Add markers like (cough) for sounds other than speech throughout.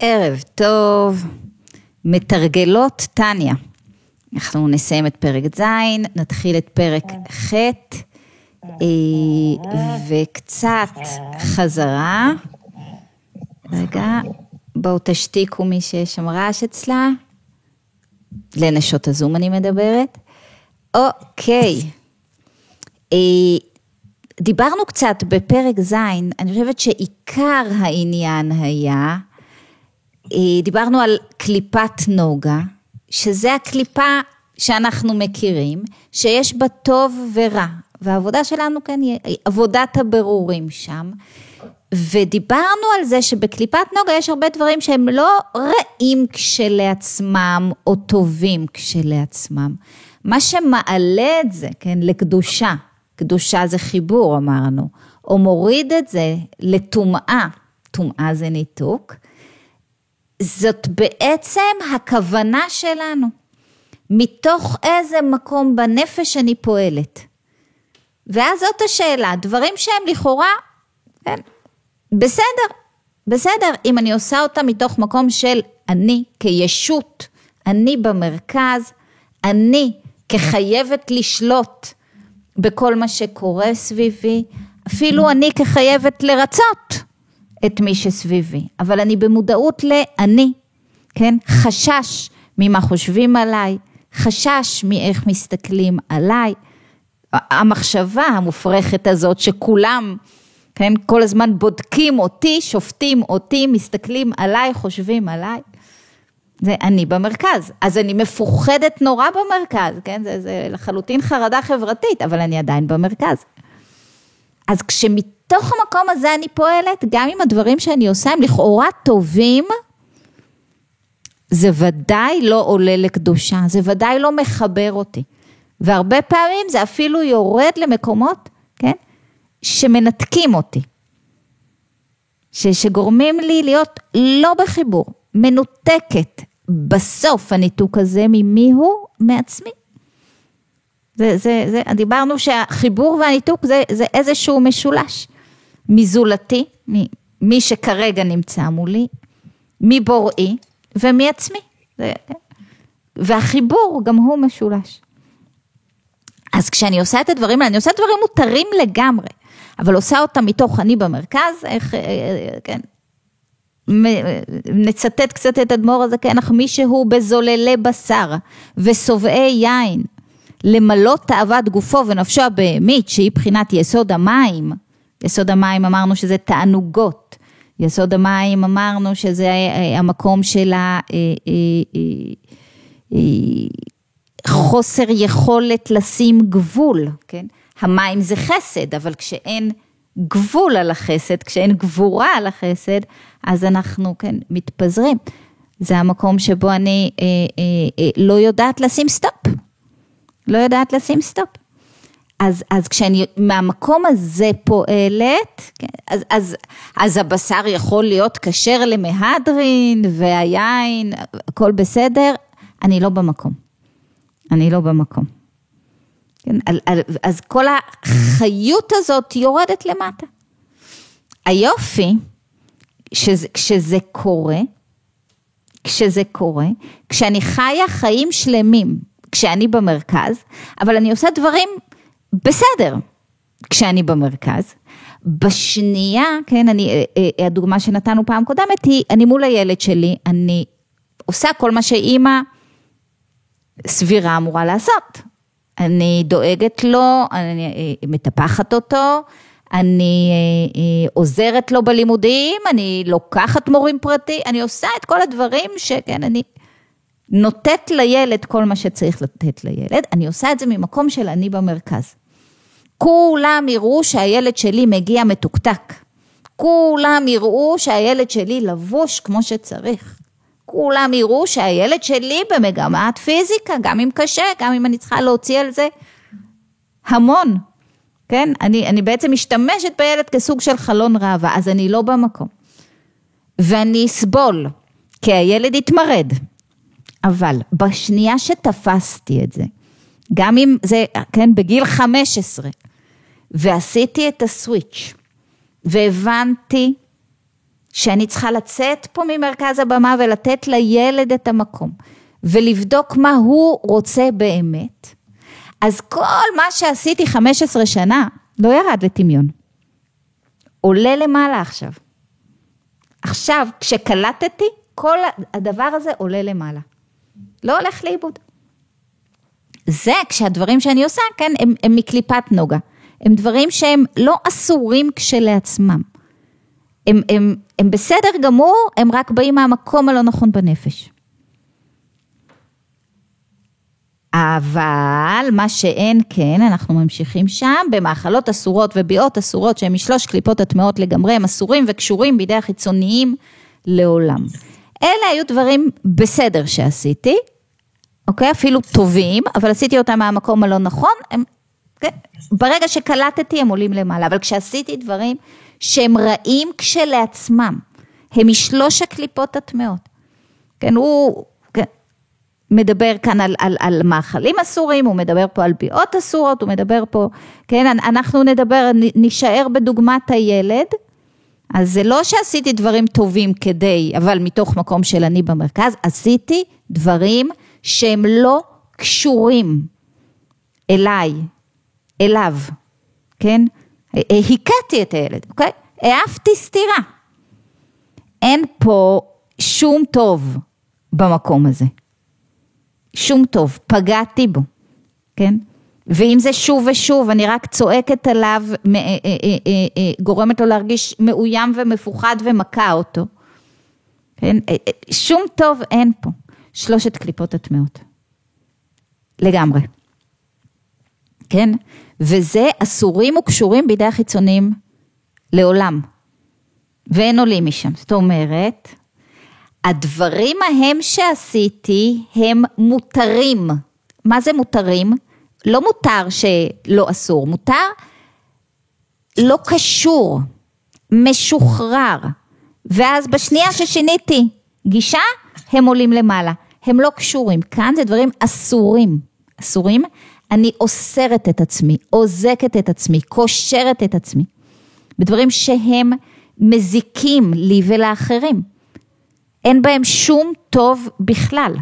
ערב טוב, מתרגלות טניה. אנחנו נסיים את פרק ז', נתחיל את פרק ח', אה, וקצת חזרה. רגע, בואו תשתיקו מי שיש שם רעש אצלה. לנשות הזום אני מדברת. אוקיי. אה, דיברנו קצת בפרק ז', אני חושבת שעיקר העניין היה, דיברנו על קליפת נוגה, שזה הקליפה שאנחנו מכירים, שיש בה טוב ורע, והעבודה שלנו כאן היא עבודת הבירורים שם, ודיברנו על זה שבקליפת נוגה יש הרבה דברים שהם לא רעים כשלעצמם או טובים כשלעצמם. מה שמעלה את זה, כן, לקדושה, קדושה זה חיבור אמרנו, או מוריד את זה לטומאה, טומאה זה ניתוק, זאת בעצם הכוונה שלנו. מתוך איזה מקום בנפש אני פועלת. ואז זאת השאלה, דברים שהם לכאורה, כן, בסדר, בסדר, אם אני עושה אותם מתוך מקום של אני כישות, אני במרכז, אני כחייבת לשלוט בכל מה שקורה סביבי, אפילו אני כחייבת לרצות את מי שסביבי, אבל אני במודעות לאני, כן? חשש ממה חושבים עליי, חשש מאיך מסתכלים עליי, המחשבה המופרכת הזאת שכולם, כן, כל הזמן בודקים אותי, שופטים אותי, מסתכלים עליי, חושבים עליי. זה אני במרכז, אז אני מפוחדת נורא במרכז, כן, זה, זה לחלוטין חרדה חברתית, אבל אני עדיין במרכז. אז כשמתוך המקום הזה אני פועלת, גם אם הדברים שאני עושה הם לכאורה טובים, זה ודאי לא עולה לקדושה, זה ודאי לא מחבר אותי. והרבה פעמים זה אפילו יורד למקומות, כן, שמנתקים אותי. ש, שגורמים לי להיות לא בחיבור, מנותקת. בסוף הניתוק הזה ממי הוא? מעצמי. זה, זה, זה, דיברנו שהחיבור והניתוק זה, זה איזשהו משולש מזולתי, מי שכרגע נמצא מולי, מבוראי ומעצמי. כן. והחיבור גם הוא משולש. אז כשאני עושה את הדברים האלה, אני עושה דברים מותרים לגמרי, אבל עושה אותם מתוך אני במרכז, איך, אה, אה, כן, נצטט קצת את אדמו"ר כן, אך מי שהוא בזוללי בשר ושובעי יין, למלות תאוות גופו ונפשו הבהמית, שהיא בחינת יסוד המים, יסוד המים אמרנו שזה תענוגות, יסוד המים אמרנו שזה אה, המקום של החוסר יכולת לשים גבול, כן? המים זה חסד, אבל כשאין גבול על החסד, כשאין גבורה על החסד, אז אנחנו, כן, מתפזרים. זה המקום שבו אני אה, אה, אה, לא יודעת לשים סטופ. לא יודעת לשים סטופ. אז, אז כשאני מהמקום הזה פועלת, כן, אז, אז, אז הבשר יכול להיות כשר למהדרין והיין, הכל בסדר, אני לא במקום. אני לא במקום. כן, אז כל החיות הזאת יורדת למטה. היופי, שזה, כשזה קורה, כשזה קורה, כשאני חיה חיים שלמים, כשאני במרכז, אבל אני עושה דברים בסדר כשאני במרכז. בשנייה, כן, אני, אה, אה, הדוגמה שנתנו פעם קודמת היא, אני מול הילד שלי, אני עושה כל מה שאימא סבירה אמורה לעשות. אני דואגת לו, אני אה, מטפחת אותו, אני עוזרת לו בלימודים, אני לוקחת מורים פרטי, אני עושה את כל הדברים שכן, אני נותנת לילד כל מה שצריך לתת לילד, אני עושה את זה ממקום של אני במרכז. כולם יראו שהילד שלי מגיע מתוקתק. כולם יראו שהילד שלי לבוש כמו שצריך. כולם יראו שהילד שלי במגמת פיזיקה, גם אם קשה, גם אם אני צריכה להוציא על זה המון. כן? אני, אני בעצם משתמשת בילד כסוג של חלון ראווה, אז אני לא במקום. ואני אסבול, כי הילד יתמרד. אבל בשנייה שתפסתי את זה, גם אם זה, כן, בגיל 15, ועשיתי את הסוויץ', והבנתי שאני צריכה לצאת פה ממרכז הבמה ולתת לילד את המקום, ולבדוק מה הוא רוצה באמת, אז כל מה שעשיתי 15 שנה לא ירד לטמיון. עולה למעלה עכשיו. עכשיו, כשקלטתי, כל הדבר הזה עולה למעלה. לא הולך לאיבוד. זה כשהדברים שאני עושה, כן, הם, הם מקליפת נוגה. הם דברים שהם לא אסורים כשלעצמם. הם, הם, הם בסדר גמור, הם רק באים מהמקום הלא נכון בנפש. אבל מה שאין כן, אנחנו ממשיכים שם, במאכלות אסורות וביאות אסורות שהן משלוש קליפות הטמעות לגמרי, הם אסורים וקשורים בידי החיצוניים לעולם. אלה היו דברים בסדר שעשיתי, אוקיי? אפילו טובים, אבל עשיתי אותם מהמקום הלא נכון, הם, כן? ברגע שקלטתי הם עולים למעלה, אבל כשעשיתי דברים שהם רעים כשלעצמם, הם משלוש הקליפות הטמעות. כן, הוא כן, מדבר כאן על, על, על מאכלים אסורים, הוא מדבר פה על ביאות אסורות, הוא מדבר פה, כן, אנחנו נדבר, נישאר בדוגמת הילד, אז זה לא שעשיתי דברים טובים כדי, אבל מתוך מקום של אני במרכז, עשיתי דברים שהם לא קשורים אליי, אליו, כן? הכיתי את הילד, אוקיי? העפתי סתירה. אין פה שום טוב במקום הזה. שום טוב, פגעתי בו, כן? ואם זה שוב ושוב, אני רק צועקת עליו, אה, אה, אה, גורמת לו להרגיש מאוים ומפוחד ומכה אותו, כן? שום טוב אין פה. שלושת קליפות הטמעות. לגמרי. כן? וזה אסורים וקשורים בידי החיצונים לעולם. ואין עולים משם. זאת אומרת, הדברים ההם שעשיתי הם מותרים. מה זה מותרים? לא מותר שלא אסור, מותר לא קשור, משוחרר. ואז בשנייה ששיניתי גישה, הם עולים למעלה. הם לא קשורים. כאן זה דברים אסורים. אסורים. אני אוסרת את עצמי, אוזקת את עצמי, קושרת את עצמי. בדברים שהם מזיקים לי ולאחרים. אין בהם שום טוב בכלל.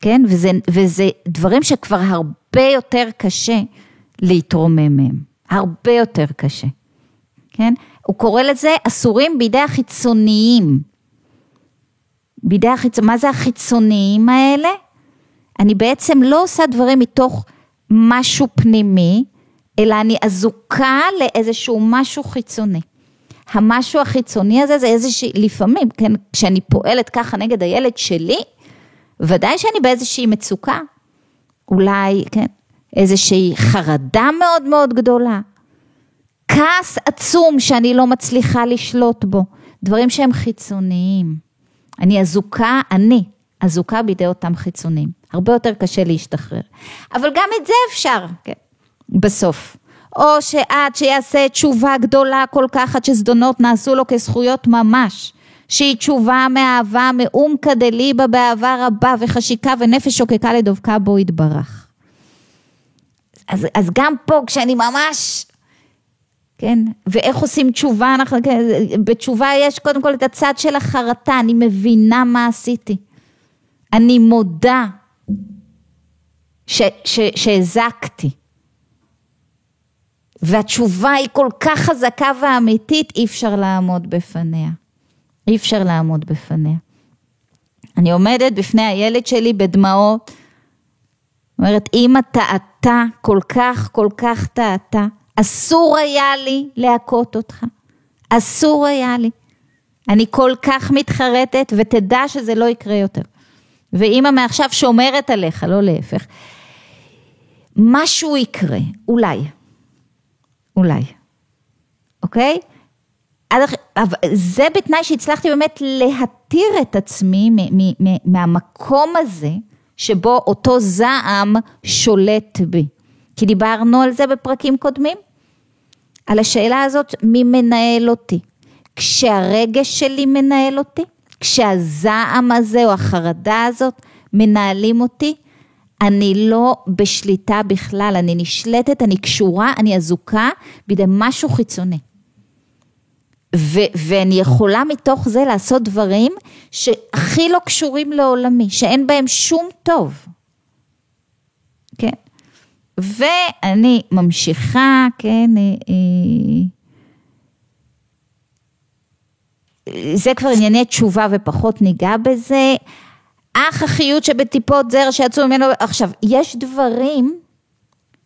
כן? וזה, וזה דברים שכבר הרבה יותר קשה להתרומם מהם. הרבה יותר קשה. כן? הוא קורא לזה אסורים בידי החיצוניים. בידי החיצוניים, מה זה החיצוניים האלה? אני בעצם לא עושה דברים מתוך משהו פנימי, אלא אני אזוקה לאיזשהו משהו חיצוני. המשהו החיצוני הזה זה איזושהי, לפעמים, כן, כשאני פועלת ככה נגד הילד שלי, ודאי שאני באיזושהי מצוקה, אולי, כן, איזושהי חרדה מאוד מאוד גדולה, כעס עצום שאני לא מצליחה לשלוט בו, דברים שהם חיצוניים. אני אזוקה, אני אזוקה בידי אותם חיצונים. הרבה יותר קשה להשתחרר. אבל גם את זה אפשר, כן, בסוף. או שעד שיעשה תשובה גדולה כל כך עד שזדונות נעשו לו כזכויות ממש. שהיא תשובה מאהבה מאומקא דליבה באהבה רבה וחשיקה ונפש שוקקה לדבקה בו יתברך. אז, אז גם פה כשאני ממש כן? ואיך עושים תשובה, אנחנו, כן, בתשובה יש קודם כל את הצד של החרטה, אני מבינה מה עשיתי. אני מודה שהזקתי. והתשובה היא כל כך חזקה ואמיתית, אי אפשר לעמוד בפניה. אי אפשר לעמוד בפניה. אני עומדת בפני הילד שלי בדמעות, אומרת, אמא טעתה, כל כך, כל כך טעתה. אסור היה לי להכות אותך, אסור היה לי. אני כל כך מתחרטת ותדע שזה לא יקרה יותר. ואימא מעכשיו שומרת עליך, לא להפך. משהו יקרה, אולי. אולי. אוקיי? זה בתנאי שהצלחתי באמת להתיר את עצמי מהמקום הזה שבו אותו זעם שולט בי. כי דיברנו על זה בפרקים קודמים, על השאלה הזאת, מי מנהל אותי? כשהרגש שלי מנהל אותי, כשהזעם הזה או החרדה הזאת מנהלים אותי, אני לא בשליטה בכלל, אני נשלטת, אני קשורה, אני אזוקה בידי משהו חיצוני. ו- ואני יכולה מתוך זה לעשות דברים שהכי לא קשורים לעולמי, שאין בהם שום טוב. כן? ואני ממשיכה, כן, אה, אה, זה כבר ענייני תשובה ופחות ניגע בזה. אך החיות שבטיפות זרע שיצאו ממנו, עכשיו, יש דברים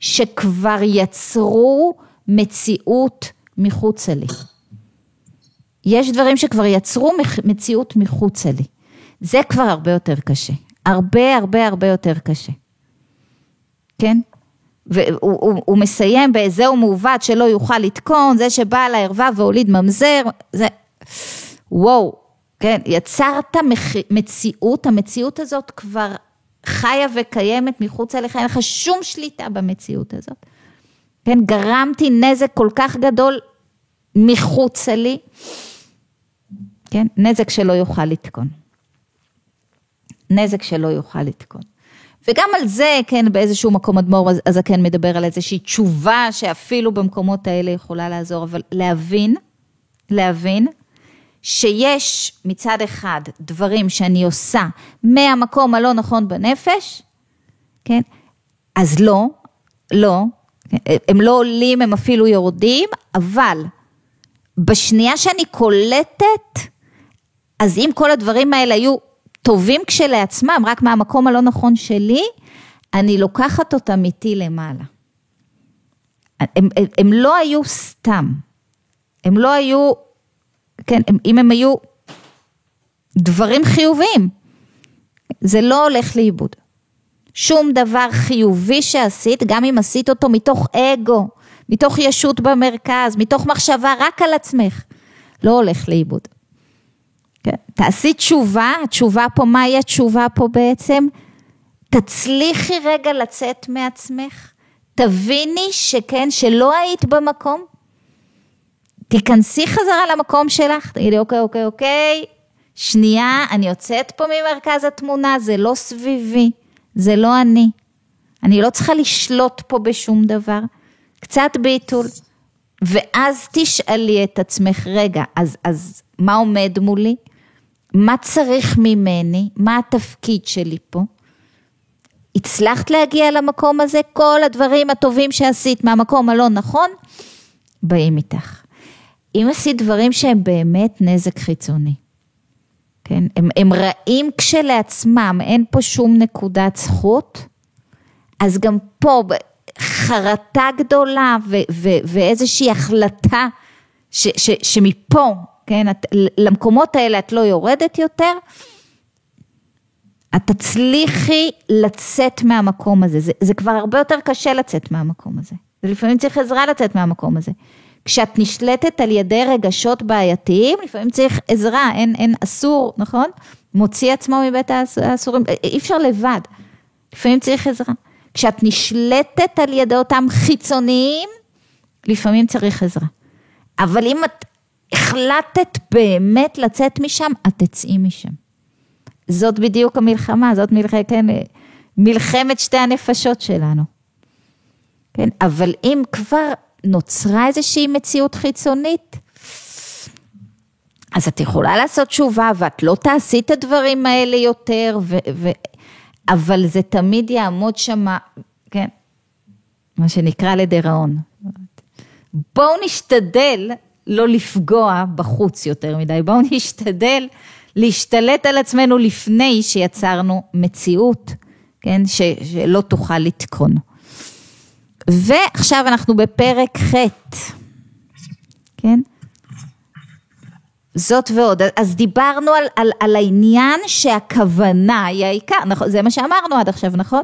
שכבר יצרו מציאות מחוצה לי. יש דברים שכבר יצרו מציאות מחוצה לי. זה כבר הרבה יותר קשה. הרבה הרבה הרבה יותר קשה. כן? והוא הוא, הוא מסיים ב"זהו מעוות שלא יוכל לתקון", זה שבא לערווה והוליד ממזר, זה... וואו, כן, יצרת מח... מציאות, המציאות הזאת כבר חיה וקיימת מחוץ אליך, אין לך שום שליטה במציאות הזאת. כן, גרמתי נזק כל כך גדול מחוצה לי, כן, נזק שלא יוכל לתקון. נזק שלא יוכל לתקון. וגם על זה, כן, באיזשהו מקום אדמו"ר הזקן מדבר על איזושהי תשובה שאפילו במקומות האלה יכולה לעזור, אבל להבין, להבין, שיש מצד אחד דברים שאני עושה מהמקום הלא נכון בנפש, כן? אז לא, לא, הם לא עולים, הם אפילו יורדים, אבל בשנייה שאני קולטת, אז אם כל הדברים האלה היו טובים כשלעצמם, רק מהמקום הלא נכון שלי, אני לוקחת אותם איתי למעלה. הם, הם, הם לא היו סתם, הם לא היו כן, אם הם היו דברים חיוביים, זה לא הולך לאיבוד. שום דבר חיובי שעשית, גם אם עשית אותו מתוך אגו, מתוך ישות במרכז, מתוך מחשבה רק על עצמך, לא הולך לאיבוד. תעשי תשובה, התשובה פה, מהי התשובה פה בעצם? תצליחי רגע לצאת מעצמך, תביני שכן, שלא היית במקום, תיכנסי חזרה למקום שלך, תגידי אוקיי, אוקיי, אוקיי, שנייה, אני יוצאת פה ממרכז התמונה, זה לא סביבי, זה לא אני. אני לא צריכה לשלוט פה בשום דבר. קצת ביטול. ואז תשאלי את עצמך, רגע, אז, אז מה עומד מולי? מה צריך ממני? מה התפקיד שלי פה? הצלחת להגיע למקום הזה? כל הדברים הטובים שעשית מהמקום הלא נכון, באים איתך. אם עשית דברים שהם באמת נזק חיצוני, כן, הם, הם רעים כשלעצמם, אין פה שום נקודת זכות, אז גם פה חרטה גדולה ו, ו, ואיזושהי החלטה ש, ש, שמפה, כן, את, למקומות האלה את לא יורדת יותר, את תצליחי לצאת מהמקום הזה, זה, זה כבר הרבה יותר קשה לצאת מהמקום הזה, ולפעמים צריך עזרה לצאת מהמקום הזה. כשאת נשלטת על ידי רגשות בעייתיים, לפעמים צריך עזרה, אין, אין אסור, נכון? מוציא עצמו מבית האסורים, אי אפשר לבד, לפעמים צריך עזרה. כשאת נשלטת על ידי אותם חיצוניים, לפעמים צריך עזרה. אבל אם את החלטת באמת לצאת משם, את תצאי משם. זאת בדיוק המלחמה, זאת מלחמת, כן, מלחמת שתי הנפשות שלנו. כן, אבל אם כבר נוצרה איזושהי מציאות חיצונית, אז את יכולה לעשות תשובה ואת לא תעשי את הדברים האלה יותר, ו, ו, אבל זה תמיד יעמוד שם, כן, מה שנקרא לדיראון. בואו נשתדל לא לפגוע בחוץ יותר מדי, בואו נשתדל להשתלט על עצמנו לפני שיצרנו מציאות, כן, ש, שלא תוכל לתקון. ועכשיו אנחנו בפרק ח', כן? זאת ועוד, אז דיברנו על, על, על העניין שהכוונה היא העיקר, נכון? זה מה שאמרנו עד עכשיו, נכון?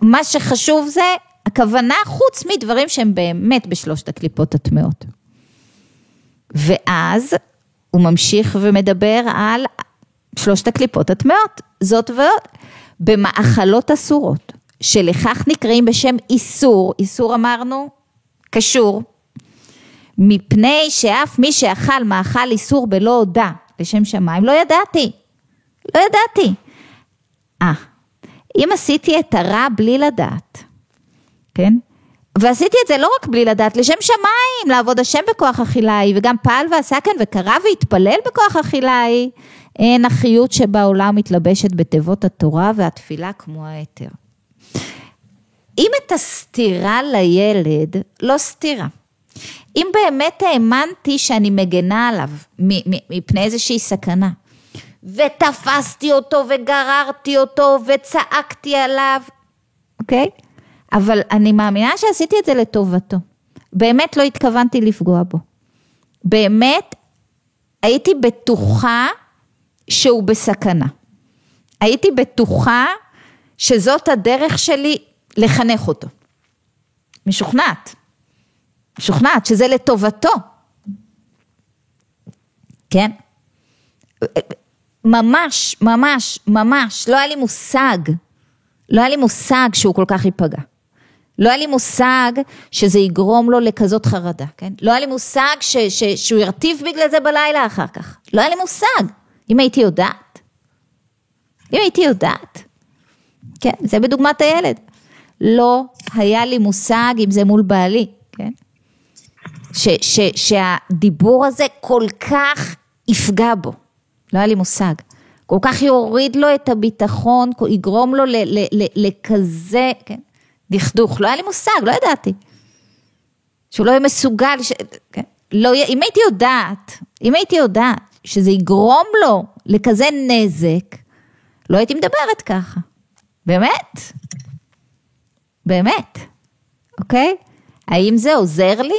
מה שחשוב זה הכוונה חוץ מדברים שהם באמת בשלושת הקליפות הטמעות. ואז הוא ממשיך ומדבר על שלושת הקליפות הטמעות, זאת ועוד, במאכלות אסורות. שלכך נקראים בשם איסור, איסור אמרנו, קשור, מפני שאף מי שאכל מאכל איסור בלא הודע לשם שמיים, לא ידעתי, לא ידעתי. אה, אם עשיתי את הרע בלי לדעת, כן? ועשיתי את זה לא רק בלי לדעת, לשם שמיים, לעבוד השם בכוח אכילה היא, וגם פעל ועשה כאן וקרא והתפלל בכוח אכילה היא. אין החיות שבעולם מתלבשת בתיבות התורה והתפילה כמו היתר. אם את הסתירה לילד, לא סתירה. אם באמת האמנתי שאני מגנה עליו מפני איזושהי סכנה, ותפסתי אותו וגררתי אותו וצעקתי עליו, אוקיי? אבל אני מאמינה שעשיתי את זה לטובתו. באמת לא התכוונתי לפגוע בו. באמת הייתי בטוחה שהוא בסכנה. הייתי בטוחה שזאת הדרך שלי לחנך אותו. משוכנעת. משוכנעת שזה לטובתו. כן? ממש, ממש, ממש, לא היה לי מושג, לא היה לי מושג שהוא כל כך ייפגע. לא היה לי מושג שזה יגרום לו לכזאת חרדה, כן? לא היה לי מושג ש, ש, שהוא ירטיב בגלל זה בלילה אחר כך. לא היה לי מושג. אם הייתי יודעת, אם הייתי יודעת, כן, זה בדוגמת הילד. לא היה לי מושג אם זה מול בעלי, כן? ש, ש, שהדיבור הזה כל כך יפגע בו, לא היה לי מושג. כל כך יוריד לו את הביטחון, יגרום לו לכזה, כן? דכדוך, לא היה לי מושג, לא ידעתי. שהוא לא יהיה מסוגל, ש... כן? לא, אם הייתי יודעת, אם הייתי יודעת שזה יגרום לו לכזה נזק, לא הייתי מדברת ככה. באמת. באמת. אוקיי? האם זה עוזר לי?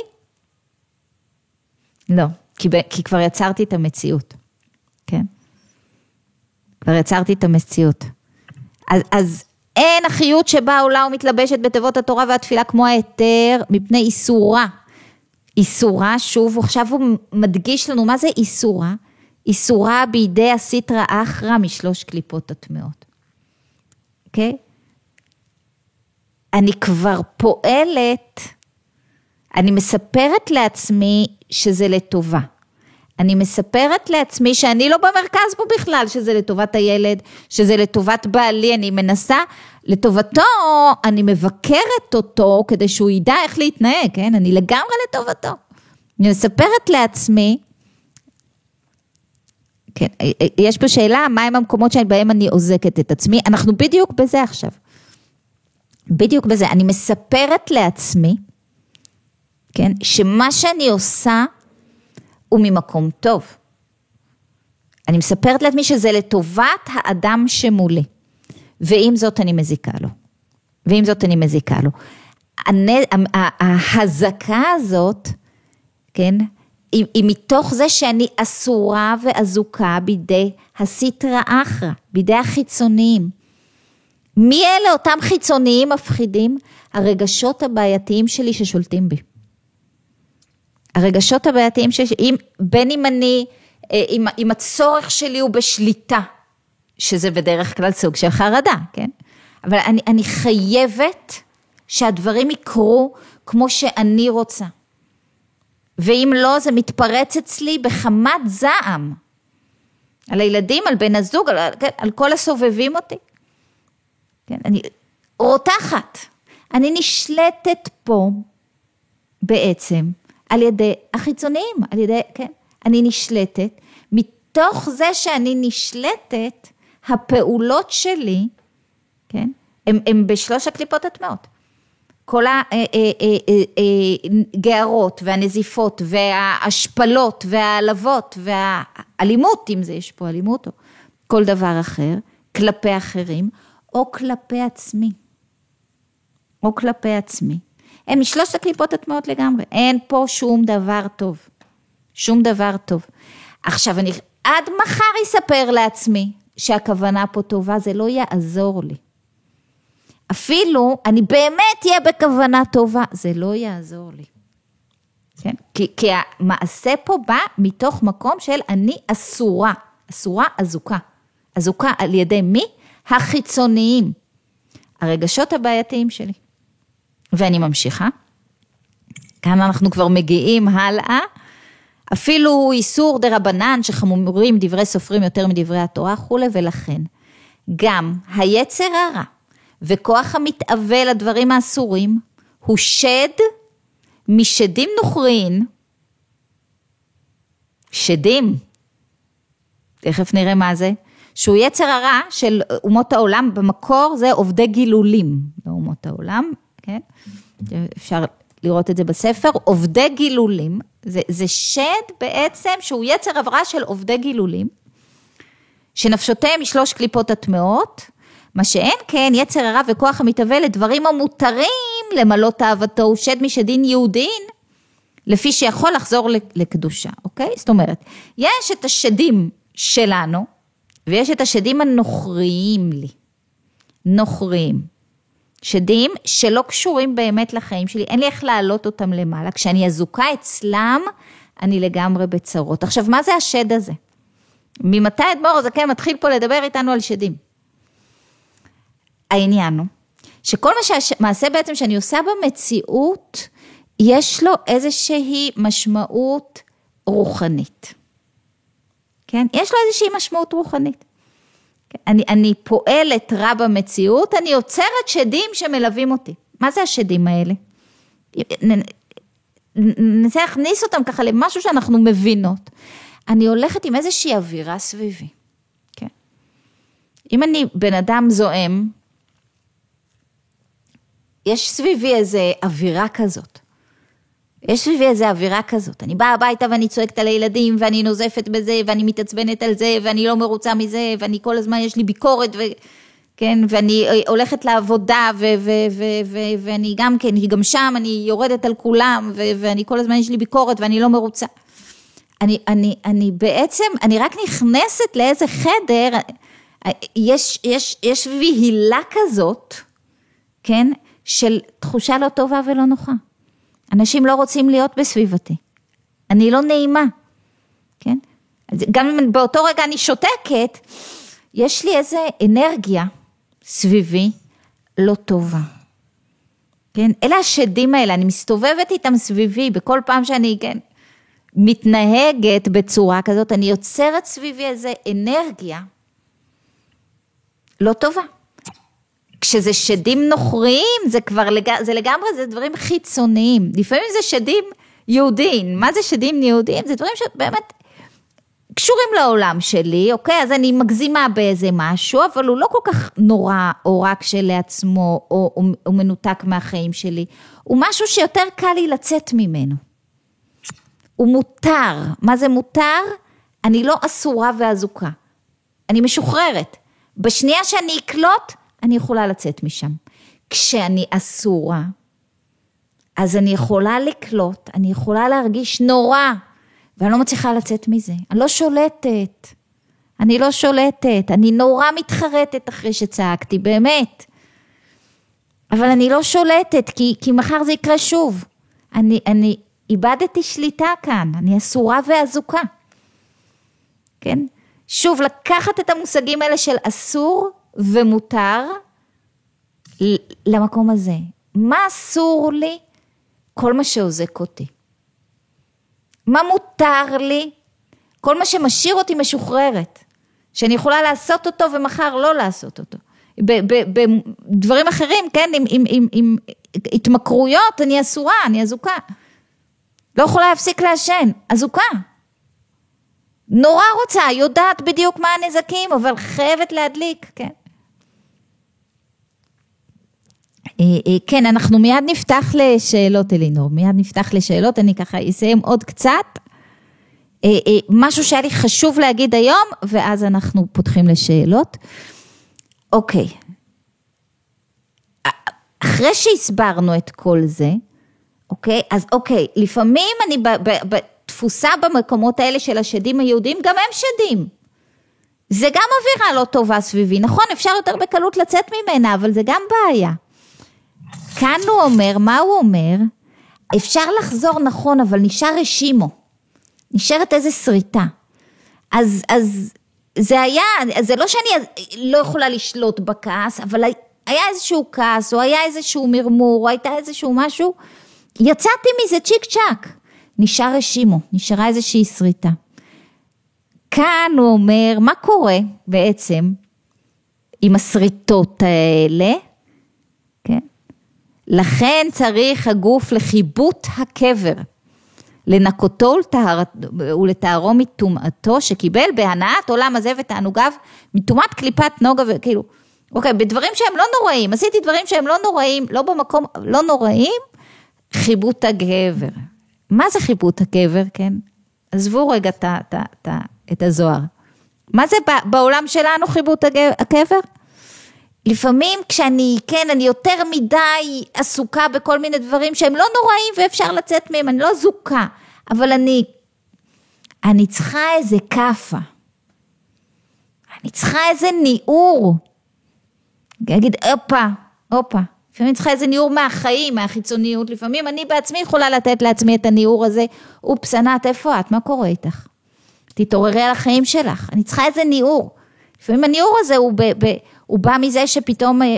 לא, כי, כי כבר יצרתי את המציאות, כן? כבר יצרתי את המציאות. אז, אז אין החיות שבה עולה ומתלבשת בתיבות התורה והתפילה כמו ההיתר, מפני איסורה. איסורה, שוב, עכשיו הוא מדגיש לנו מה זה איסורה. איסורה בידי הסיטרא אחרא משלוש קליפות הטמעות. אוקיי? Okay? אני כבר פועלת, אני מספרת לעצמי שזה לטובה. אני מספרת לעצמי שאני לא במרכז פה בכלל, שזה לטובת הילד, שזה לטובת בעלי, אני מנסה, לטובתו, אני מבקרת אותו כדי שהוא ידע איך להתנהג, כן? אני לגמרי לטובתו. אני מספרת לעצמי, כן, יש פה שאלה, מהם המקומות שבהם אני עוזקת את עצמי, אנחנו בדיוק בזה עכשיו. בדיוק בזה, אני מספרת לעצמי, כן, שמה שאני עושה, הוא ממקום טוב. אני מספרת לעצמי שזה לטובת האדם שמולי, ועם זאת אני מזיקה לו. ועם זאת אני מזיקה לו. ההזקה הזאת, כן, היא, היא מתוך זה שאני אסורה ואזוקה בידי הסיטרא אחרא, בידי החיצוניים. מי אלה אותם חיצוניים מפחידים? הרגשות הבעייתיים שלי ששולטים בי. הרגשות הבעייתיים שיש, אם, בין אם אני, אה, אם, אם הצורך שלי הוא בשליטה, שזה בדרך כלל סוג של חרדה, כן? אבל אני, אני חייבת שהדברים יקרו כמו שאני רוצה. ואם לא, זה מתפרץ אצלי בחמת זעם. על הילדים, על בן הזוג, על, כן, על כל הסובבים אותי. כן, אני רותחת. אני נשלטת פה בעצם על ידי החיצוניים, על ידי, כן, אני נשלטת, מתוך זה שאני נשלטת, הפעולות שלי, כן, הם, בשלוש הקליפות הטמעות. כל הגערות והנזיפות וההשפלות וההעלבות והאלימות, אם זה יש פה אלימות או כל דבר אחר, כלפי אחרים, או כלפי עצמי. או כלפי עצמי. הם משלושת הקליפות הטמעות לגמרי, אין פה שום דבר טוב. שום דבר טוב. עכשיו אני עד מחר אספר לעצמי שהכוונה פה טובה, זה לא יעזור לי. אפילו אני באמת אהיה בכוונה טובה, זה לא יעזור לי. כן? כי, כי המעשה פה בא מתוך מקום של אני אסורה, אסורה אזוקה. אזוקה על ידי מי? החיצוניים. הרגשות הבעייתיים שלי. ואני ממשיכה. כאן אנחנו כבר מגיעים הלאה. אפילו איסור דה רבנן שחמורים דברי סופרים יותר מדברי התורה כולי, ולכן גם היצר הרע וכוח המתאווה לדברים האסורים הוא שד משדים נוכריים, שדים, תכף נראה מה זה, שהוא יצר הרע של אומות העולם, במקור זה עובדי גילולים באומות העולם, כן? אפשר לראות את זה בספר, עובדי גילולים, זה, זה שד בעצם שהוא יצר עברה של עובדי גילולים, שנפשותיהם משלוש קליפות הטמעות, מה שאין כן יצר הרע וכוח המתהווה לדברים המותרים למלא תאוותו, הוא שד משדין יהודין, לפי שיכול לחזור לקדושה, אוקיי? זאת אומרת, יש את השדים שלנו, ויש את השדים הנוכריים לי, נוכריים. שדים שלא קשורים באמת לחיים שלי, אין לי איך להעלות אותם למעלה. כשאני אזוקה אצלם, אני לגמרי בצרות. עכשיו, מה זה השד הזה? ממתי אדמו"ר הזקן מתחיל פה לדבר איתנו על שדים? העניין הוא שכל מה מעשה בעצם שאני עושה במציאות, יש לו איזושהי משמעות רוחנית. כן? יש לו איזושהי משמעות רוחנית. אני, אני פועלת רע במציאות, אני יוצרת שדים שמלווים אותי. מה זה השדים האלה? ננסה להכניס אותם ככה למשהו שאנחנו מבינות. אני הולכת עם איזושהי אווירה סביבי, כן? אם אני בן אדם זועם, יש סביבי איזה אווירה כזאת. יש סביבי איזה אווירה כזאת. אני באה הביתה ואני צועקת על הילדים, ואני נוזפת בזה, ואני מתעצבנת על זה, ואני לא מרוצה מזה, ואני כל הזמן, יש לי ביקורת, ו... כן, ואני הולכת לעבודה, ו- ו- ו- ו- ואני גם כן, גם שם אני יורדת על כולם, ו- ואני כל הזמן יש לי ביקורת ואני לא מרוצה. אני, אני, אני בעצם, אני רק נכנסת לאיזה חדר, יש, יש, יש ויהילה כזאת, כן, של תחושה לא טובה ולא נוחה. אנשים לא רוצים להיות בסביבתי. אני לא נעימה, כן? גם אם באותו רגע אני שותקת, יש לי איזה אנרגיה סביבי לא טובה. כן? אלה השדים האלה, אני מסתובבת איתם סביבי, בכל פעם שאני, כן, מתנהגת בצורה כזאת, אני יוצרת סביבי איזה אנרגיה לא טובה. כשזה שדים נוכריים, זה כבר, לג... זה לגמרי, זה דברים חיצוניים. לפעמים זה שדים יהודיים. מה זה שדים יהודיים? זה דברים שבאמת קשורים לעולם שלי, אוקיי? אז אני מגזימה באיזה משהו, אבל הוא לא כל כך נורא, או רק כשלעצמו, או, או מנותק מהחיים שלי. הוא משהו שיותר קל לי לצאת ממנו. הוא מותר. מה זה מותר? אני לא אסורה ואזוקה. אני משוחררת. בשנייה שאני אקלוט, אני יכולה לצאת משם. כשאני אסורה, אז אני יכולה לקלוט, אני יכולה להרגיש נורא, ואני לא מצליחה לצאת מזה. אני לא שולטת. אני לא שולטת, אני נורא מתחרטת אחרי שצעקתי, באמת. אבל אני לא שולטת, כי, כי מחר זה יקרה שוב. אני, אני איבדתי שליטה כאן, אני אסורה ואזוקה. כן? שוב, לקחת את המושגים האלה של אסור ומותר למקום הזה. מה אסור לי? כל מה שעוזק אותי. מה מותר לי? כל מה שמשאיר אותי משוחררת, שאני יכולה לעשות אותו ומחר לא לעשות אותו. בדברים אחרים, כן, עם, עם, עם, עם התמכרויות, אני אסורה, אני אזוקה. לא יכולה להפסיק לעשן, אזוקה. נורא רוצה, יודעת בדיוק מה הנזקים, אבל חייבת להדליק, כן. אה, אה, כן, אנחנו מיד נפתח לשאלות, אלינור, מיד נפתח לשאלות, אני ככה אסיים עוד קצת. אה, משהו שהיה לי חשוב להגיד היום, ואז אנחנו פותחים לשאלות. אוקיי. אחרי שהסברנו את כל זה, אוקיי, אז אוקיי, לפעמים אני בתפוסה במקומות האלה של השדים היהודים, גם הם שדים. זה גם אווירה לא טובה סביבי, נכון, אפשר יותר בקלות לצאת ממנה, אבל זה גם בעיה. כאן הוא אומר, מה הוא אומר? אפשר לחזור נכון, אבל נשאר רשימו. נשארת איזה שריטה. אז, אז זה היה, זה לא שאני לא יכולה לשלוט בכעס, אבל היה איזשהו כעס, או היה איזשהו מרמור, או הייתה איזשהו משהו, יצאתי מזה צ'יק צ'אק. נשאר רשימו, נשארה איזושהי שריטה. כאן הוא אומר, מה קורה בעצם עם השריטות האלה? כן? לכן צריך הגוף לחיבוט הקבר, לנקותו ולטהרו מטומאתו, שקיבל בהנאת עולם הזה ותענוגיו, מטומאת קליפת נוגה וכאילו, אוקיי, בדברים שהם לא נוראים, עשיתי דברים שהם לא נוראים, לא במקום, לא נוראים, חיבוט הגבר. מה זה חיבוט הגבר, כן? עזבו רגע את, את, את, את הזוהר. מה זה בעולם שלנו חיבוט הגבר? לפעמים כשאני, כן, אני יותר מדי עסוקה בכל מיני דברים שהם לא נוראים ואפשר לצאת מהם, אני לא זוקה, אבל אני, אני צריכה איזה כאפה. אני צריכה איזה ניעור. אני אגיד, הופה, הופה. לפעמים צריכה איזה ניעור מהחיים, מהחיצוניות. לפעמים אני בעצמי יכולה לתת לעצמי את הניעור הזה. אופס, ענת, איפה את? מה קורה איתך? תתעוררי על החיים שלך. אני צריכה איזה ניעור. לפעמים הניעור הזה הוא, ב, ב, הוא בא מזה שפתאום, אה,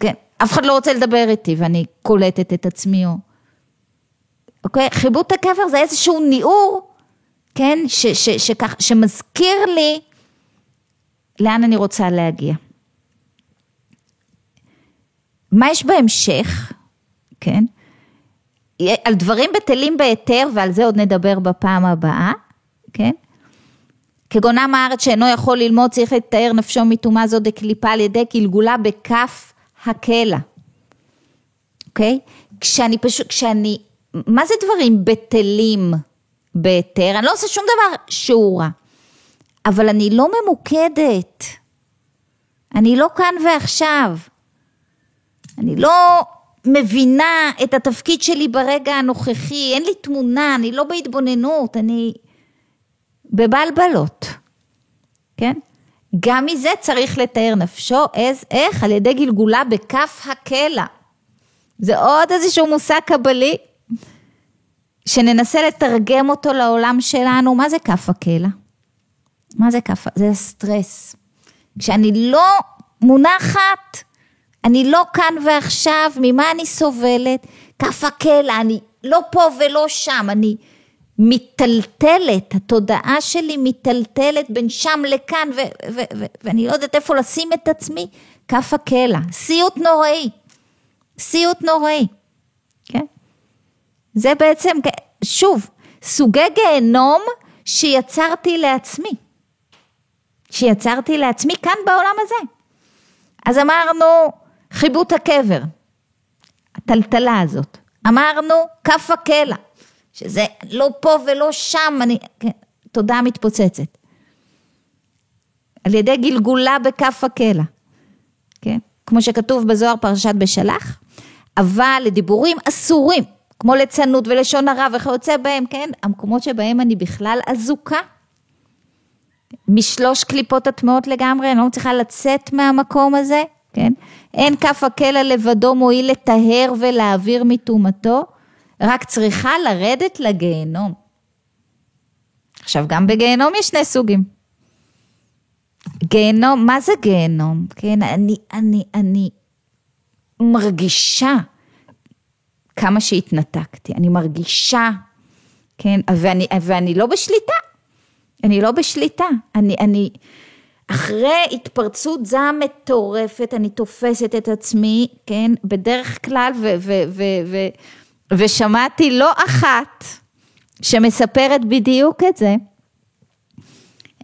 כן, אף אחד לא רוצה לדבר איתי ואני קולטת את עצמי. או... אוקיי? חיבוט הקבר זה איזשהו ניעור, כן, ש, ש, שכך, שמזכיר לי לאן אני רוצה להגיע. מה יש בהמשך, כן? על דברים בטלים בהיתר, ועל זה עוד נדבר בפעם הבאה, כן? כגון עם הארץ שאינו יכול ללמוד, צריך לתאר נפשו מטומאה זו דקליפה על ידי גלגולה בכף הקלע, אוקיי? כשאני פשוט, כשאני, מה זה דברים בטלים בהיתר? אני לא עושה שום דבר שהוא רע, אבל אני לא ממוקדת, אני לא כאן ועכשיו. אני לא מבינה את התפקיד שלי ברגע הנוכחי, אין לי תמונה, אני לא בהתבוננות, אני בבלבלות, כן? גם מזה צריך לתאר נפשו, אז, איך? על ידי גלגולה בכף הקלע. זה עוד איזשהו מושג קבלי, שננסה לתרגם אותו לעולם שלנו, מה זה כף הקלע? מה זה כף? זה הסטרס. כשאני לא מונחת אני לא כאן ועכשיו, ממה אני סובלת? כף הקלע, אני לא פה ולא שם, אני מיטלטלת, התודעה שלי מיטלטלת בין שם לכאן, ואני לא יודעת איפה לשים את עצמי, כף הקלע, סיוט נוראי, סיוט נוראי, כן? זה בעצם, שוב, סוגי גיהנום שיצרתי לעצמי, שיצרתי לעצמי כאן בעולם הזה. אז אמרנו, חיבוט הקבר, הטלטלה הזאת. אמרנו כף הקלע, שזה לא פה ולא שם, אני, כן, תודה מתפוצצת. על ידי גלגולה בכף הקלע, כן? כמו שכתוב בזוהר פרשת בשלח, אבל לדיבורים אסורים, כמו ליצנות ולשון הרע וכיוצא בהם, כן? המקומות שבהם אני בכלל אזוקה. משלוש קליפות הטמעות לגמרי, אני לא מצליחה לצאת מהמקום הזה, כן? אין כף הקלע לבדו מועיל לטהר ולהעביר מטומאתו, רק צריכה לרדת לגיהנום. עכשיו, גם בגיהנום יש שני סוגים. גיהנום, מה זה גיהנום? כן, אני, אני, אני מרגישה כמה שהתנתקתי, אני מרגישה, כן, ואני, ואני לא בשליטה, אני לא בשליטה, אני, אני, אחרי התפרצות זעם מטורפת, אני תופסת את עצמי, כן, בדרך כלל, ו- ו- ו- ו- ושמעתי לא אחת שמספרת בדיוק את זה,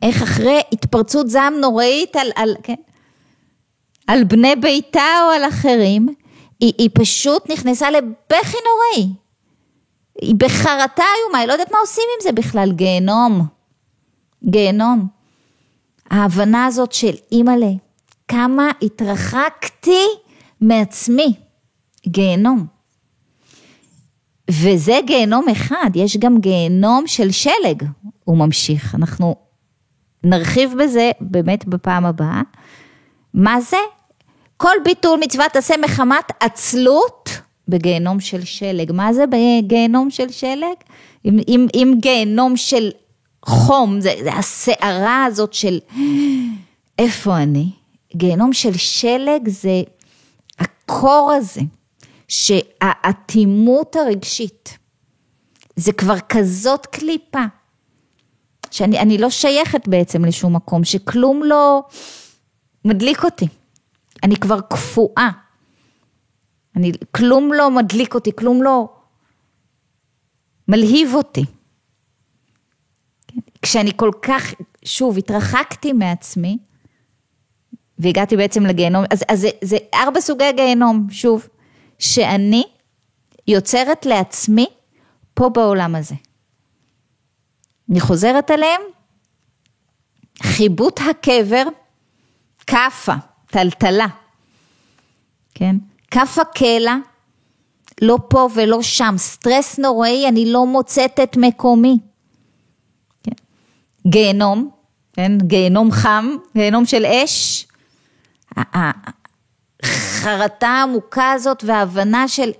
איך אחרי התפרצות זעם נוראית על, על, כן, על בני ביתה או על אחרים, היא, היא פשוט נכנסה לבכי נוראי. היא בחרטה איומה, היא לא יודעת מה עושים עם זה בכלל, גיהנום. גיהנום. ההבנה הזאת של אימא'לה, כמה התרחקתי מעצמי, גיהנום. וזה גיהנום אחד, יש גם גיהנום של שלג, הוא ממשיך. אנחנו נרחיב בזה באמת בפעם הבאה. מה זה? כל ביטול מצוות עשה מחמת עצלות בגיהנום של שלג. מה זה בגיהנום של שלג? עם, עם, עם גיהנום של חום, זה, זה הסערה הזאת של איפה אני? גיהנום של שלג זה הקור הזה, שהאטימות הרגשית, זה כבר כזאת קליפה, שאני לא שייכת בעצם לשום מקום, שכלום לא מדליק אותי. אני כבר קפואה. אני, כלום לא מדליק אותי, כלום לא מלהיב אותי. כשאני כל כך, שוב, התרחקתי מעצמי, והגעתי בעצם לגיהנום, אז, אז זה, זה ארבע סוגי גיהנום, שוב, שאני יוצרת לעצמי פה בעולם הזה. אני חוזרת עליהם, חיבוט הקבר, כאפה, טלטלה, כן? כף הקלע, לא פה ולא שם, סטרס נוראי, אני לא מוצאת את מקומי. כן? גיהנום, כן? גיהנום חם, גיהנום של אש, החרטה העמוקה הזאת וההבנה של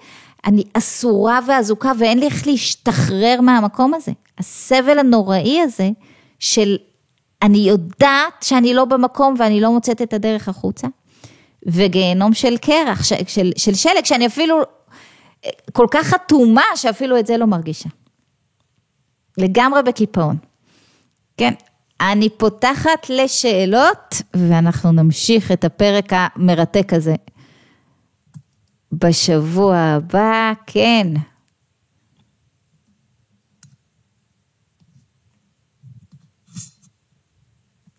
אני אסורה ואזוקה ואין לי איך להשתחרר מהמקום הזה. הסבל הנוראי הזה של אני יודעת שאני לא במקום ואני לא מוצאת את הדרך החוצה. וגיהנום של קרח, של, של, של שלג, שאני אפילו כל כך אטומה שאפילו את זה לא מרגישה. לגמרי בקיפאון. כן, אני פותחת לשאלות ואנחנו נמשיך את הפרק המרתק הזה בשבוע הבא, כן.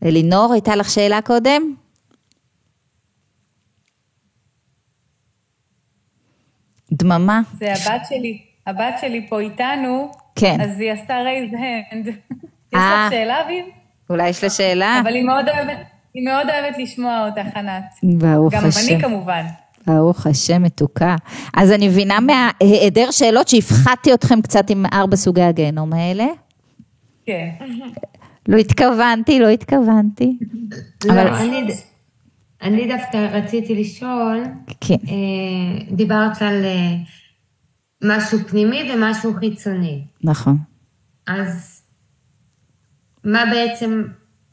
אלינור, הייתה לך שאלה קודם? דממה. זה הבת שלי, הבת שלי פה איתנו, כן. אז היא עשתה רייז הנד. יש לך אה. שאלה, אביב? אולי יש לה שאלה. אבל היא מאוד אוהבת, היא מאוד אוהבת לשמוע אותך, ענת. ברוך השם. גם אני כמובן. ברוך השם, מתוקה. אז אני מבינה מהיעדר שאלות שהפחדתי אתכם קצת עם ארבע סוגי הגיהנום האלה. כן. לא התכוונתי, לא התכוונתי. לא, אבל... אני, אני דווקא רציתי לשאול, כן. אה, דיברת על אה, משהו פנימי ומשהו חיצוני. נכון. אז מה בעצם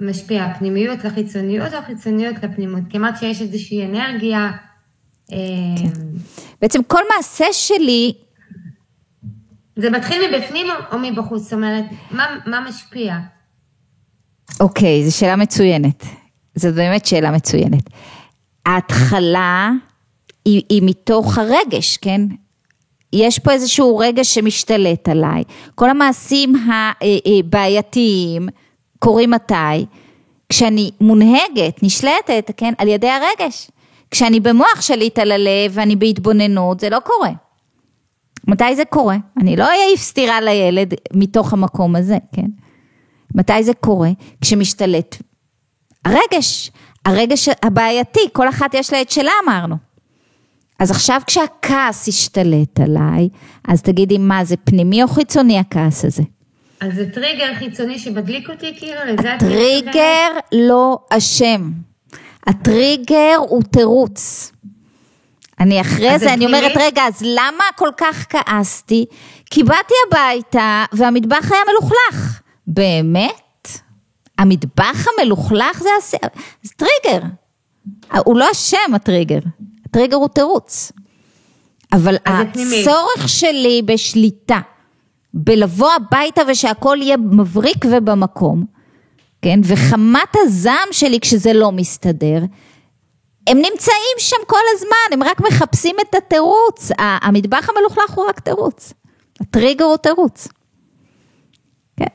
משפיע, הפנימיות לחיצוניות או החיצוניות לפנימות? כי אמרת שיש איזושהי אנרגיה. אה, כן. בעצם כל מעשה שלי... זה מתחיל מבפנים או מבחוץ? זאת אומרת, מה, מה משפיע? אוקיי, זו שאלה מצוינת. זו באמת שאלה מצוינת. ההתחלה היא, היא מתוך הרגש, כן? יש פה איזשהו רגש שמשתלט עליי. כל המעשים הבעייתיים קורים מתי? כשאני מונהגת, נשלטת, כן? על ידי הרגש. כשאני במוח שליט על הלב ואני בהתבוננות, זה לא קורה. מתי זה קורה? אני לא אעיף סטירה לילד מתוך המקום הזה, כן? מתי זה קורה? כשמשתלט הרגש, הרגש הבעייתי, כל אחת יש לה את שלה אמרנו. אז עכשיו כשהכעס השתלט עליי, אז תגידי מה זה פנימי או חיצוני הכעס הזה? אז זה טריגר חיצוני שמדליק אותי כאילו לזה את הטריגר לא אשם. הטריגר הוא תירוץ. אני אחרי זה, אני אומרת, רגע, אז למה כל כך כעסתי? כי באתי הביתה והמטבח היה מלוכלך. באמת? המטבח המלוכלך זה, הס... זה טריגר. הוא לא אשם הטריגר, הטריגר הוא תירוץ. אבל הצורך שלי בשליטה, בלבוא הביתה ושהכול יהיה מבריק ובמקום, כן, וחמת הזעם שלי כשזה לא מסתדר, הם נמצאים שם כל הזמן, הם רק מחפשים את התירוץ. המטבח המלוכלך הוא רק תירוץ. הטריגר הוא תירוץ. כן.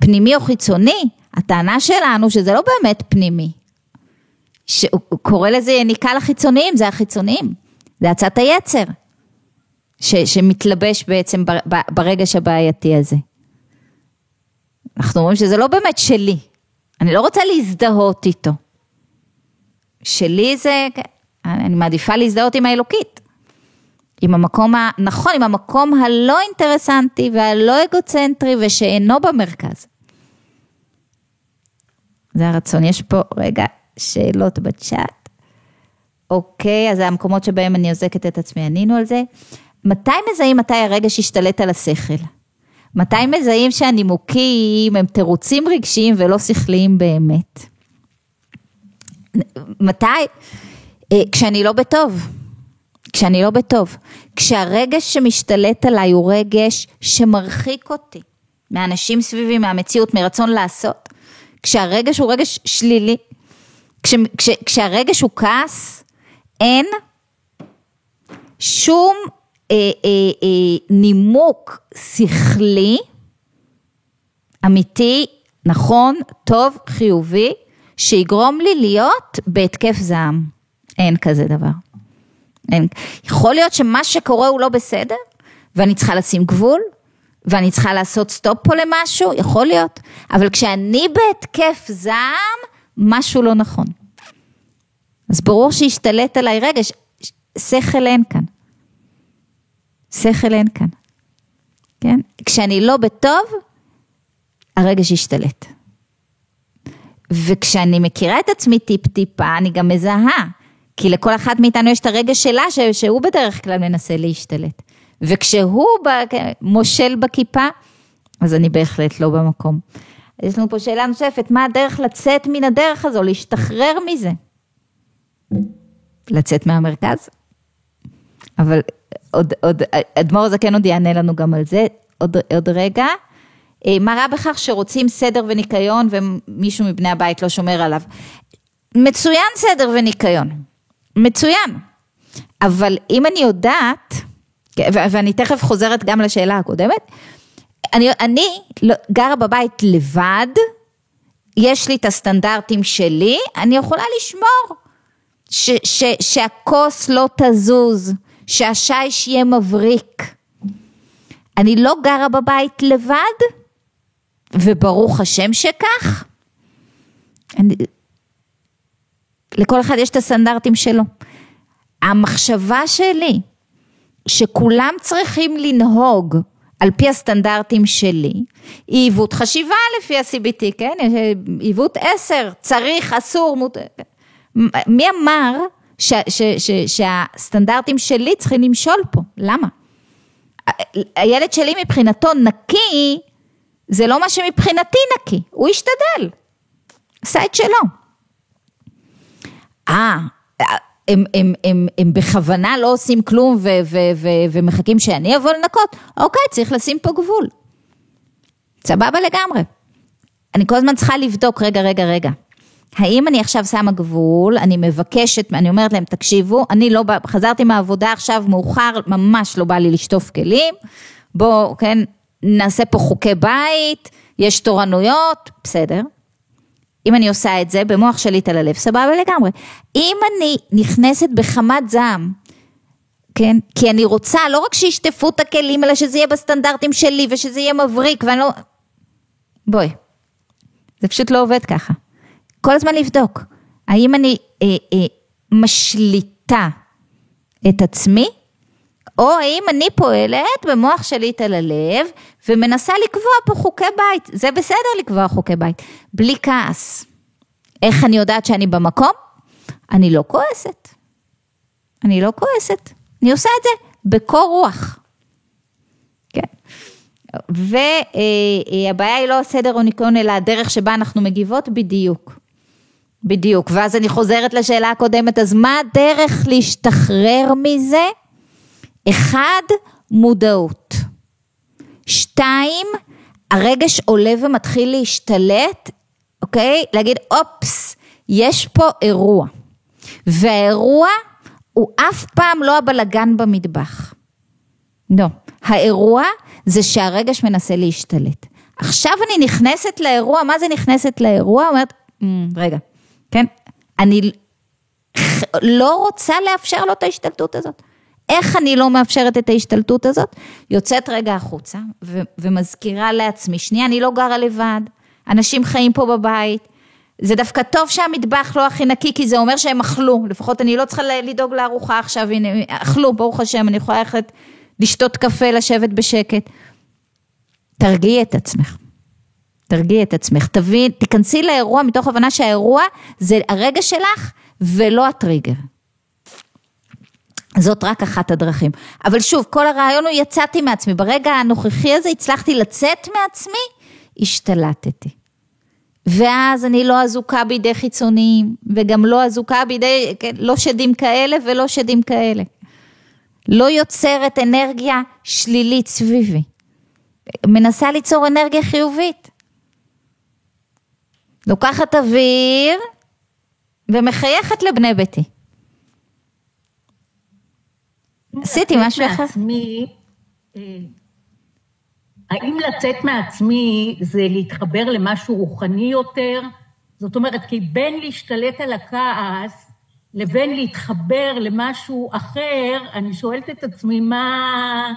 פנימי או חיצוני, הטענה שלנו שזה לא באמת פנימי. שהוא קורא לזה יניקה לחיצוניים, זה החיצוניים, זה הצעת היצר, ש, שמתלבש בעצם ברגש הבעייתי הזה. אנחנו אומרים שזה לא באמת שלי, אני לא רוצה להזדהות איתו. שלי זה, אני מעדיפה להזדהות עם האלוקית. עם המקום הנכון, עם המקום הלא אינטרסנטי והלא אגוצנטרי ושאינו במרכז. זה הרצון. יש פה, רגע, שאלות בצ'אט. אוקיי, אז המקומות שבהם אני עוזקת את עצמי, ענינו על זה. מתי מזהים מתי הרגש השתלט על השכל? מתי מזהים שהנימוקים הם תירוצים רגשיים ולא שכליים באמת? מתי? אה, כשאני לא בטוב. כשאני לא בטוב. כשהרגש שמשתלט עליי הוא רגש שמרחיק אותי מאנשים סביבי, מהמציאות, מרצון לעשות. כשהרגש הוא רגש שלילי, כש, כש, כשהרגש הוא כעס, אין שום אה, אה, אה, נימוק שכלי, אמיתי, נכון, טוב, חיובי, שיגרום לי להיות בהתקף זעם. אין כזה דבר. אין. יכול להיות שמה שקורה הוא לא בסדר, ואני צריכה לשים גבול, ואני צריכה לעשות סטופ פה למשהו, יכול להיות, אבל כשאני בהתקף זעם, משהו לא נכון. אז ברור שהשתלט עליי רגש, שכל אין כאן. שכל אין כאן. כן? כשאני לא בטוב, הרגש ישתלט. וכשאני מכירה את עצמי טיפ-טיפה, אני גם מזהה. כי לכל אחת מאיתנו יש את הרגש שלה, שהוא בדרך כלל מנסה להשתלט. וכשהוא מושל בכיפה, אז אני בהחלט לא במקום. יש לנו פה שאלה נוספת, מה הדרך לצאת מן הדרך הזו, להשתחרר מזה? לצאת מהמרכז? אבל עוד, עוד, אדמו"ר הזקן עוד יענה לנו גם על זה, עוד, עוד רגע. אה, מה רע בכך שרוצים סדר וניקיון ומישהו מבני הבית לא שומר עליו? מצוין סדר וניקיון, מצוין. אבל אם אני יודעת, ואני תכף חוזרת גם לשאלה הקודמת, אני, אני לא, גרה בבית לבד, יש לי את הסטנדרטים שלי, אני יכולה לשמור ש, ש, שהכוס לא תזוז, שהשיש יהיה מבריק. אני לא גרה בבית לבד, וברוך השם שכך. אני, לכל אחד יש את הסטנדרטים שלו. המחשבה שלי, שכולם צריכים לנהוג על פי הסטנדרטים שלי, היא עיוות חשיבה לפי ה-CBT, כן? עיוות עשר, צריך, אסור, מות... מי אמר ש, ש, ש, שהסטנדרטים שלי צריכים למשול פה? למה? הילד שלי מבחינתו נקי, זה לא מה שמבחינתי נקי, הוא השתדל, עשה את שלו. אה, הם, הם, הם, הם בכוונה לא עושים כלום ו, ו, ו, ומחכים שאני אבוא לנקות, אוקיי, צריך לשים פה גבול. סבבה לגמרי. אני כל הזמן צריכה לבדוק, רגע, רגע, רגע. האם אני עכשיו שמה גבול, אני מבקשת, אני אומרת להם, תקשיבו, אני לא, חזרתי מהעבודה עכשיו מאוחר, ממש לא בא לי לשטוף כלים, בואו, כן, נעשה פה חוקי בית, יש תורנויות, בסדר. אם אני עושה את זה במוח שליט על הלב, סבבה לגמרי. אם אני נכנסת בחמת זעם, כן? כי אני רוצה לא רק שישטפו את הכלים, אלא שזה יהיה בסטנדרטים שלי ושזה יהיה מבריק ואני לא... בואי, זה פשוט לא עובד ככה. כל הזמן לבדוק, האם אני אה, אה, משליטה את עצמי, או האם אני פועלת במוח שליט על הלב ומנסה לקבוע פה חוקי בית, זה בסדר לקבוע חוקי בית, בלי כעס. איך אני יודעת שאני במקום? אני לא כועסת. אני לא כועסת, אני עושה את זה בקור רוח. כן. והבעיה היא לא הסדר או ניקיון, אלא הדרך שבה אנחנו מגיבות בדיוק. בדיוק, ואז אני חוזרת לשאלה הקודמת, אז מה הדרך להשתחרר מזה? אחד, מודעות. שתיים, הרגש עולה ומתחיל להשתלט, אוקיי? להגיד, אופס, יש פה אירוע. והאירוע הוא אף פעם לא הבלגן במטבח. לא. האירוע זה שהרגש מנסה להשתלט. עכשיו אני נכנסת לאירוע, מה זה נכנסת לאירוע? אומרת, mm, רגע, כן? אני לא רוצה לאפשר לו את ההשתלטות הזאת. איך אני לא מאפשרת את ההשתלטות הזאת? יוצאת רגע החוצה ו- ומזכירה לעצמי, שנייה, אני לא גרה לבד, אנשים חיים פה בבית, זה דווקא טוב שהמטבח לא הכי נקי, כי זה אומר שהם אכלו, לפחות אני לא צריכה לדאוג לארוחה עכשיו, הנה, אכלו, ברוך השם, אני יכולה ללכת לשתות קפה, לשבת בשקט. תרגיעי את עצמך. תרגיעי את עצמך, תבין, תיכנסי לאירוע מתוך הבנה שהאירוע זה הרגע שלך ולא הטריגר. זאת רק אחת הדרכים. אבל שוב, כל הרעיון הוא יצאתי מעצמי. ברגע הנוכחי הזה הצלחתי לצאת מעצמי, השתלטתי. ואז אני לא אזוקה בידי חיצוניים, וגם לא אזוקה בידי, כן, לא שדים כאלה ולא שדים כאלה. לא יוצרת אנרגיה שלילית סביבי. מנסה ליצור אנרגיה חיובית. לוקחת אוויר ומחייכת לבני ביתי. עשיתי משהו אחר. מעצמי, אה, האם לצאת מעצמי זה להתחבר למשהו רוחני יותר? זאת אומרת, כי בין להשתלט על הכעס לבין להתחבר למשהו אחר, אני שואלת את עצמי מה,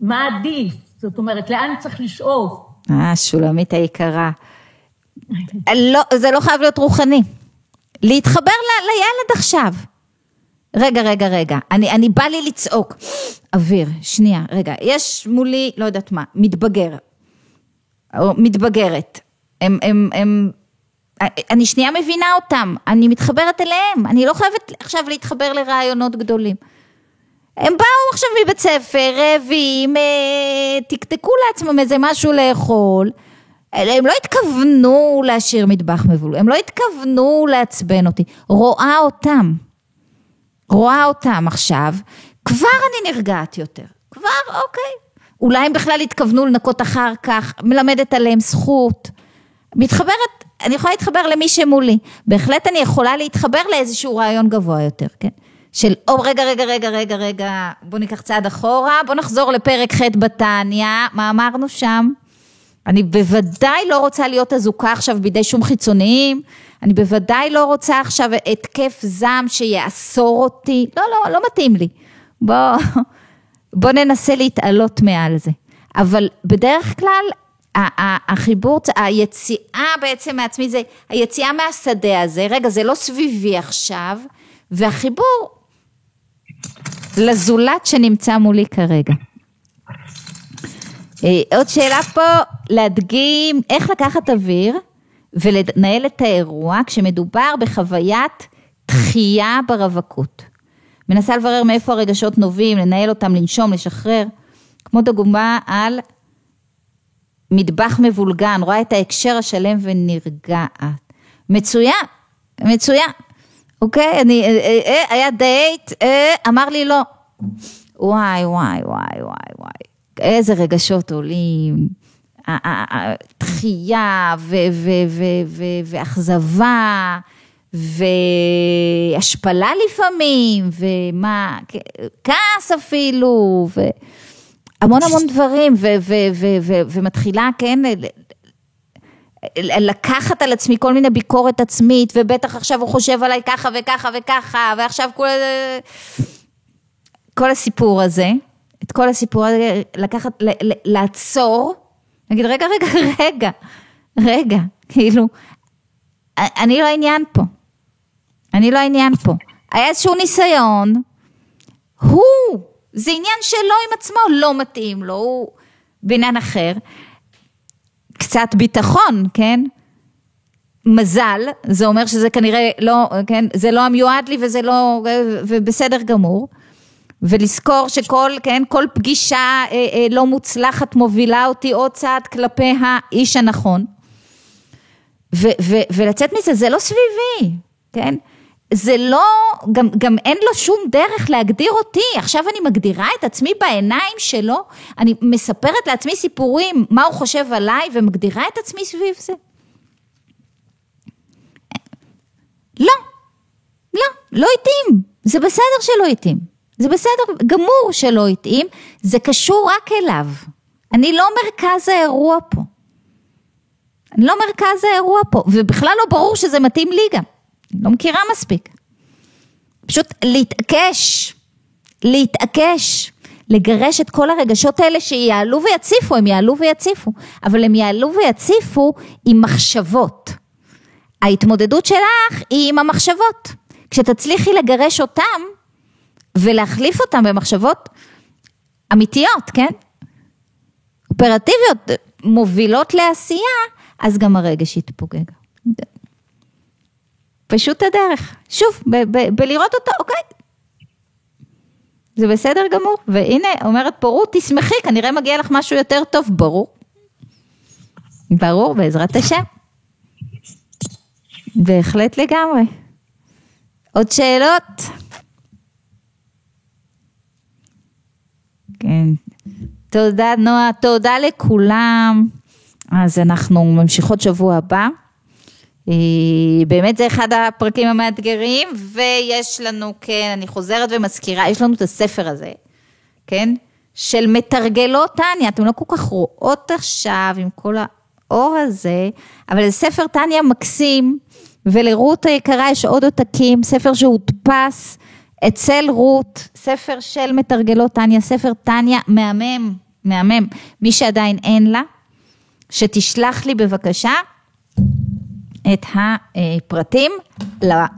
מה עדיף? זאת אומרת, לאן צריך לשאוף? אה, שולמית היקרה. (laughs) לא, זה לא חייב להיות רוחני. להתחבר ל, לילד עכשיו. רגע, רגע, רגע, אני, אני בא לי לצעוק. אוויר, שנייה, רגע, יש מולי, לא יודעת מה, מתבגר, או מתבגרת. הם, הם, הם, אני שנייה מבינה אותם, אני מתחברת אליהם, אני לא חייבת עכשיו להתחבר לרעיונות גדולים. הם באו עכשיו מבית ספר, רעבים, אה, תקתקו לעצמם איזה משהו לאכול. הם לא התכוונו להשאיר מטבח מבול, הם לא התכוונו לעצבן אותי. רואה אותם, רואה אותם עכשיו, כבר אני נרגעת יותר. כבר, אוקיי. אולי הם בכלל התכוונו לנקות אחר כך, מלמדת עליהם זכות. מתחברת, אני יכולה להתחבר למי שמולי. בהחלט אני יכולה להתחבר לאיזשהו רעיון גבוה יותר, כן? של, או רגע, רגע, רגע, רגע, רגע, בוא ניקח צעד אחורה, בוא נחזור לפרק ח' בתניא, מה אמרנו שם? אני בוודאי לא רוצה להיות אזוקה עכשיו בידי שום חיצוניים, אני בוודאי לא רוצה עכשיו התקף זעם שיאסור אותי, לא, לא, לא מתאים לי. בוא, (laughs) בוא ננסה להתעלות מעל זה. אבל בדרך כלל החיבור, היציאה בעצם מעצמי זה היציאה מהשדה הזה, רגע זה לא סביבי עכשיו, והחיבור לזולת שנמצא מולי כרגע. אה, עוד שאלה פה, להדגים איך לקחת אוויר ולנהל את האירוע כשמדובר בחוויית דחייה ברווקות. מנסה לברר מאיפה הרגשות נובעים, לנהל אותם, לנשום, לשחרר. כמו דוגמה על מטבח מבולגן, רואה את ההקשר השלם ונרגעת. מצוין, מצוין. אוקיי, אני, אה, אה, אה, היה דייט, אה, אמר לי לא. וואי, וואי, וואי, וואי, וואי. איזה רגשות עולים. דחייה ואכזבה והשפלה לפעמים ומה, כעס אפילו והמון המון דברים ומתחילה, כן, לקחת על עצמי כל מיני ביקורת עצמית, ובטח עכשיו הוא חושב עליי ככה וככה וככה, ועכשיו כל, הסיפור הזה, את כל הסיפור הזה, לקחת, לעצור, להגיד רגע, רגע, (laughs) רגע, רגע, כאילו, אני לא העניין פה, אני לא העניין פה. היה איזשהו ניסיון, הוא, זה עניין שלו עם עצמו, לא מתאים לו, הוא בעניין אחר. קצת ביטחון, כן? מזל, זה אומר שזה כנראה לא, כן, זה לא המיועד לי וזה לא, ובסדר גמור. ולזכור שכל, כן, כל פגישה אה, אה, לא מוצלחת מובילה אותי עוד צעד כלפי האיש הנכון. ו, ו, ולצאת מזה, זה לא סביבי, כן? זה לא, גם, גם אין לו שום דרך להגדיר אותי, עכשיו אני מגדירה את עצמי בעיניים שלו, אני מספרת לעצמי סיפורים, מה הוא חושב עליי, ומגדירה את עצמי סביב זה. לא, לא, לא התאים, זה בסדר שלא התאים, זה בסדר גמור שלא התאים, זה קשור רק אליו, אני לא מרכז האירוע פה. אני לא מרכז האירוע פה, ובכלל לא ברור שזה מתאים לי גם. אני לא מכירה מספיק. פשוט להתעקש, להתעקש, לגרש את כל הרגשות האלה שיעלו ויציפו, הם יעלו ויציפו, אבל הם יעלו ויציפו עם מחשבות. ההתמודדות שלך היא עם המחשבות. כשתצליחי לגרש אותם ולהחליף אותם במחשבות אמיתיות, כן? אופרטיביות, מובילות לעשייה, אז גם הרגש יתפוגג. פשוט הדרך. שוב, בלראות אותו, אוקיי. זה בסדר גמור. והנה, אומרת פה רות, תשמחי, כנראה מגיע לך משהו יותר טוב, ברור. ברור, בעזרת השם. בהחלט לגמרי. עוד שאלות? כן. תודה נועה, תודה לכולם. אז אנחנו ממשיכות שבוע הבא. באמת זה אחד הפרקים המאתגרים, ויש לנו, כן, אני חוזרת ומזכירה, יש לנו את הספר הזה, כן? של מתרגלות טניה, אתם לא כל כך רואות עכשיו עם כל האור הזה, אבל זה ספר טניה מקסים, ולרות היקרה יש עוד עותקים, ספר שהודפס אצל רות, ספר של מתרגלות טניה, ספר טניה מהמם, מהמם. מי שעדיין אין לה, שתשלח לי בבקשה את הפרטים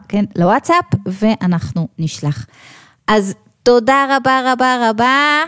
כן, לוואטסאפ ואנחנו נשלח. אז תודה רבה רבה רבה.